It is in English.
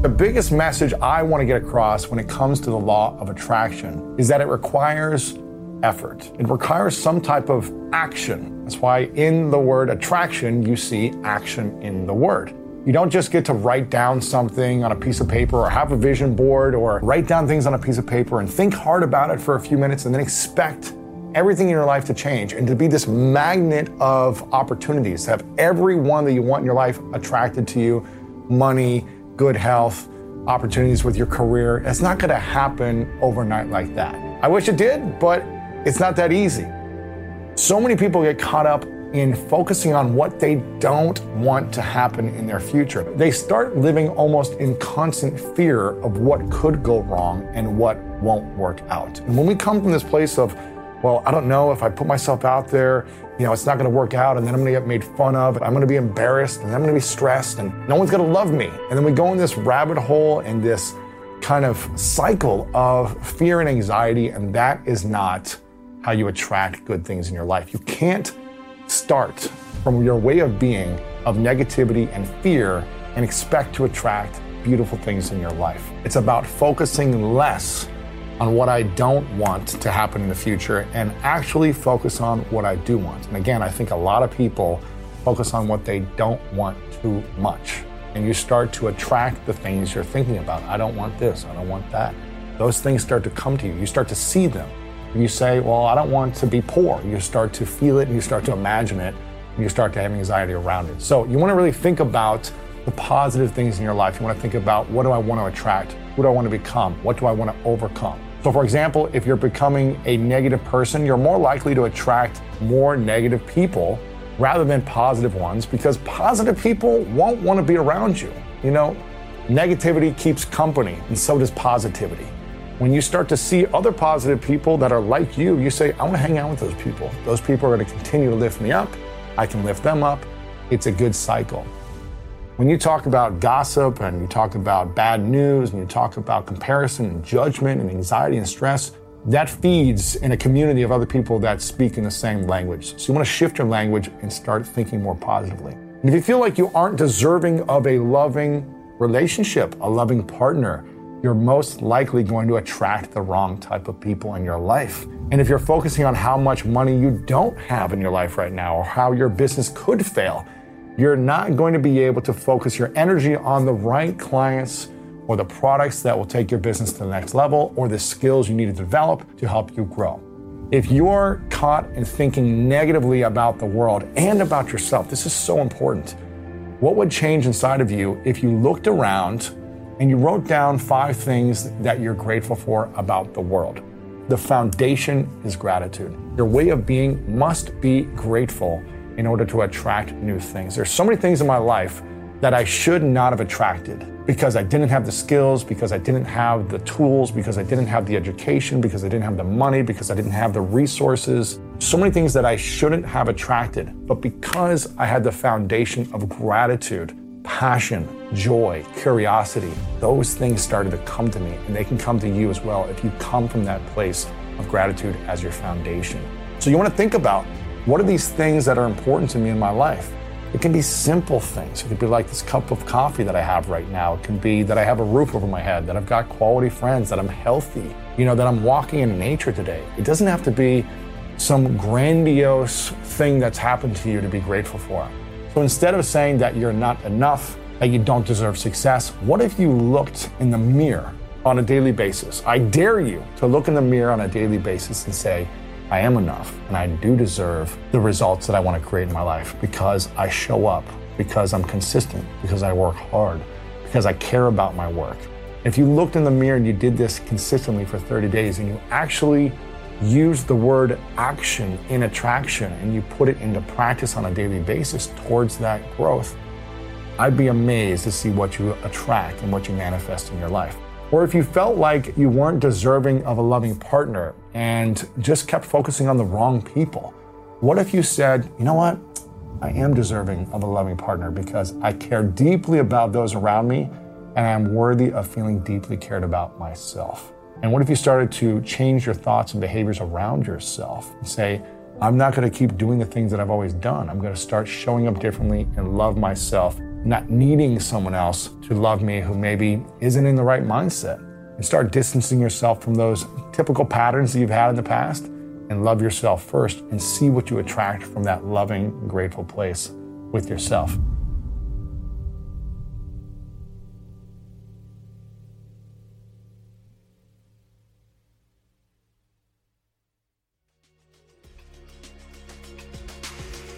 The biggest message I want to get across when it comes to the law of attraction is that it requires effort. It requires some type of action. That's why in the word attraction, you see action in the word. You don't just get to write down something on a piece of paper or have a vision board or write down things on a piece of paper and think hard about it for a few minutes and then expect everything in your life to change and to be this magnet of opportunities, to have every one that you want in your life attracted to you money, good health, opportunities with your career. It's not going to happen overnight like that. I wish it did, but it's not that easy. So many people get caught up in focusing on what they don't want to happen in their future. They start living almost in constant fear of what could go wrong and what won't work out. And when we come from this place of, well, I don't know if I put myself out there, you know, it's not going to work out, and then I'm going to get made fun of, I'm going to be embarrassed, and I'm going to be stressed, and no one's going to love me. And then we go in this rabbit hole and this kind of cycle of fear and anxiety, and that is not how you attract good things in your life. You can't start from your way of being of negativity and fear and expect to attract beautiful things in your life. It's about focusing less on what I don't want to happen in the future and actually focus on what I do want. And again, I think a lot of people focus on what they don't want too much. And you start to attract the things you're thinking about. I don't want this, I don't want that. Those things start to come to you. You start to see them. You say, Well, I don't want to be poor. You start to feel it and you start to imagine it and you start to have anxiety around it. So you want to really think about the positive things in your life. You want to think about what do I want to attract? Who do I want to become? What do I want to overcome? So, for example, if you're becoming a negative person, you're more likely to attract more negative people rather than positive ones because positive people won't want to be around you. You know, negativity keeps company, and so does positivity. When you start to see other positive people that are like you, you say, I want to hang out with those people. Those people are going to continue to lift me up. I can lift them up. It's a good cycle. When you talk about gossip and you talk about bad news and you talk about comparison and judgment and anxiety and stress, that feeds in a community of other people that speak in the same language. So you want to shift your language and start thinking more positively. And if you feel like you aren't deserving of a loving relationship, a loving partner, you're most likely going to attract the wrong type of people in your life. And if you're focusing on how much money you don't have in your life right now or how your business could fail, you're not going to be able to focus your energy on the right clients or the products that will take your business to the next level or the skills you need to develop to help you grow. If you're caught in thinking negatively about the world and about yourself, this is so important. What would change inside of you if you looked around and you wrote down five things that you're grateful for about the world? The foundation is gratitude. Your way of being must be grateful in order to attract new things. There's so many things in my life that I should not have attracted because I didn't have the skills, because I didn't have the tools, because I didn't have the education, because I didn't have the money, because I didn't have the resources. So many things that I shouldn't have attracted. But because I had the foundation of gratitude, passion, joy, curiosity, those things started to come to me. And they can come to you as well if you come from that place of gratitude as your foundation. So you want to think about what are these things that are important to me in my life? It can be simple things. It could be like this cup of coffee that I have right now. It can be that I have a roof over my head, that I've got quality friends, that I'm healthy, you know, that I'm walking in nature today. It doesn't have to be some grandiose thing that's happened to you to be grateful for. So instead of saying that you're not enough, that you don't deserve success, what if you looked in the mirror on a daily basis? I dare you to look in the mirror on a daily basis and say, I am enough and I do deserve the results that I want to create in my life because I show up, because I'm consistent, because I work hard, because I care about my work. If you looked in the mirror and you did this consistently for 30 days and you actually use the word action in attraction and you put it into practice on a daily basis towards that growth, I'd be amazed to see what you attract and what you manifest in your life. Or if you felt like you weren't deserving of a loving partner and just kept focusing on the wrong people, what if you said, you know what? I am deserving of a loving partner because I care deeply about those around me and I'm worthy of feeling deeply cared about myself. And what if you started to change your thoughts and behaviors around yourself and say, I'm not going to keep doing the things that I've always done. I'm going to start showing up differently and love myself, not needing someone else to love me who maybe isn't in the right mindset. And start distancing yourself from those typical patterns that you've had in the past and love yourself first and see what you attract from that loving, grateful place with yourself.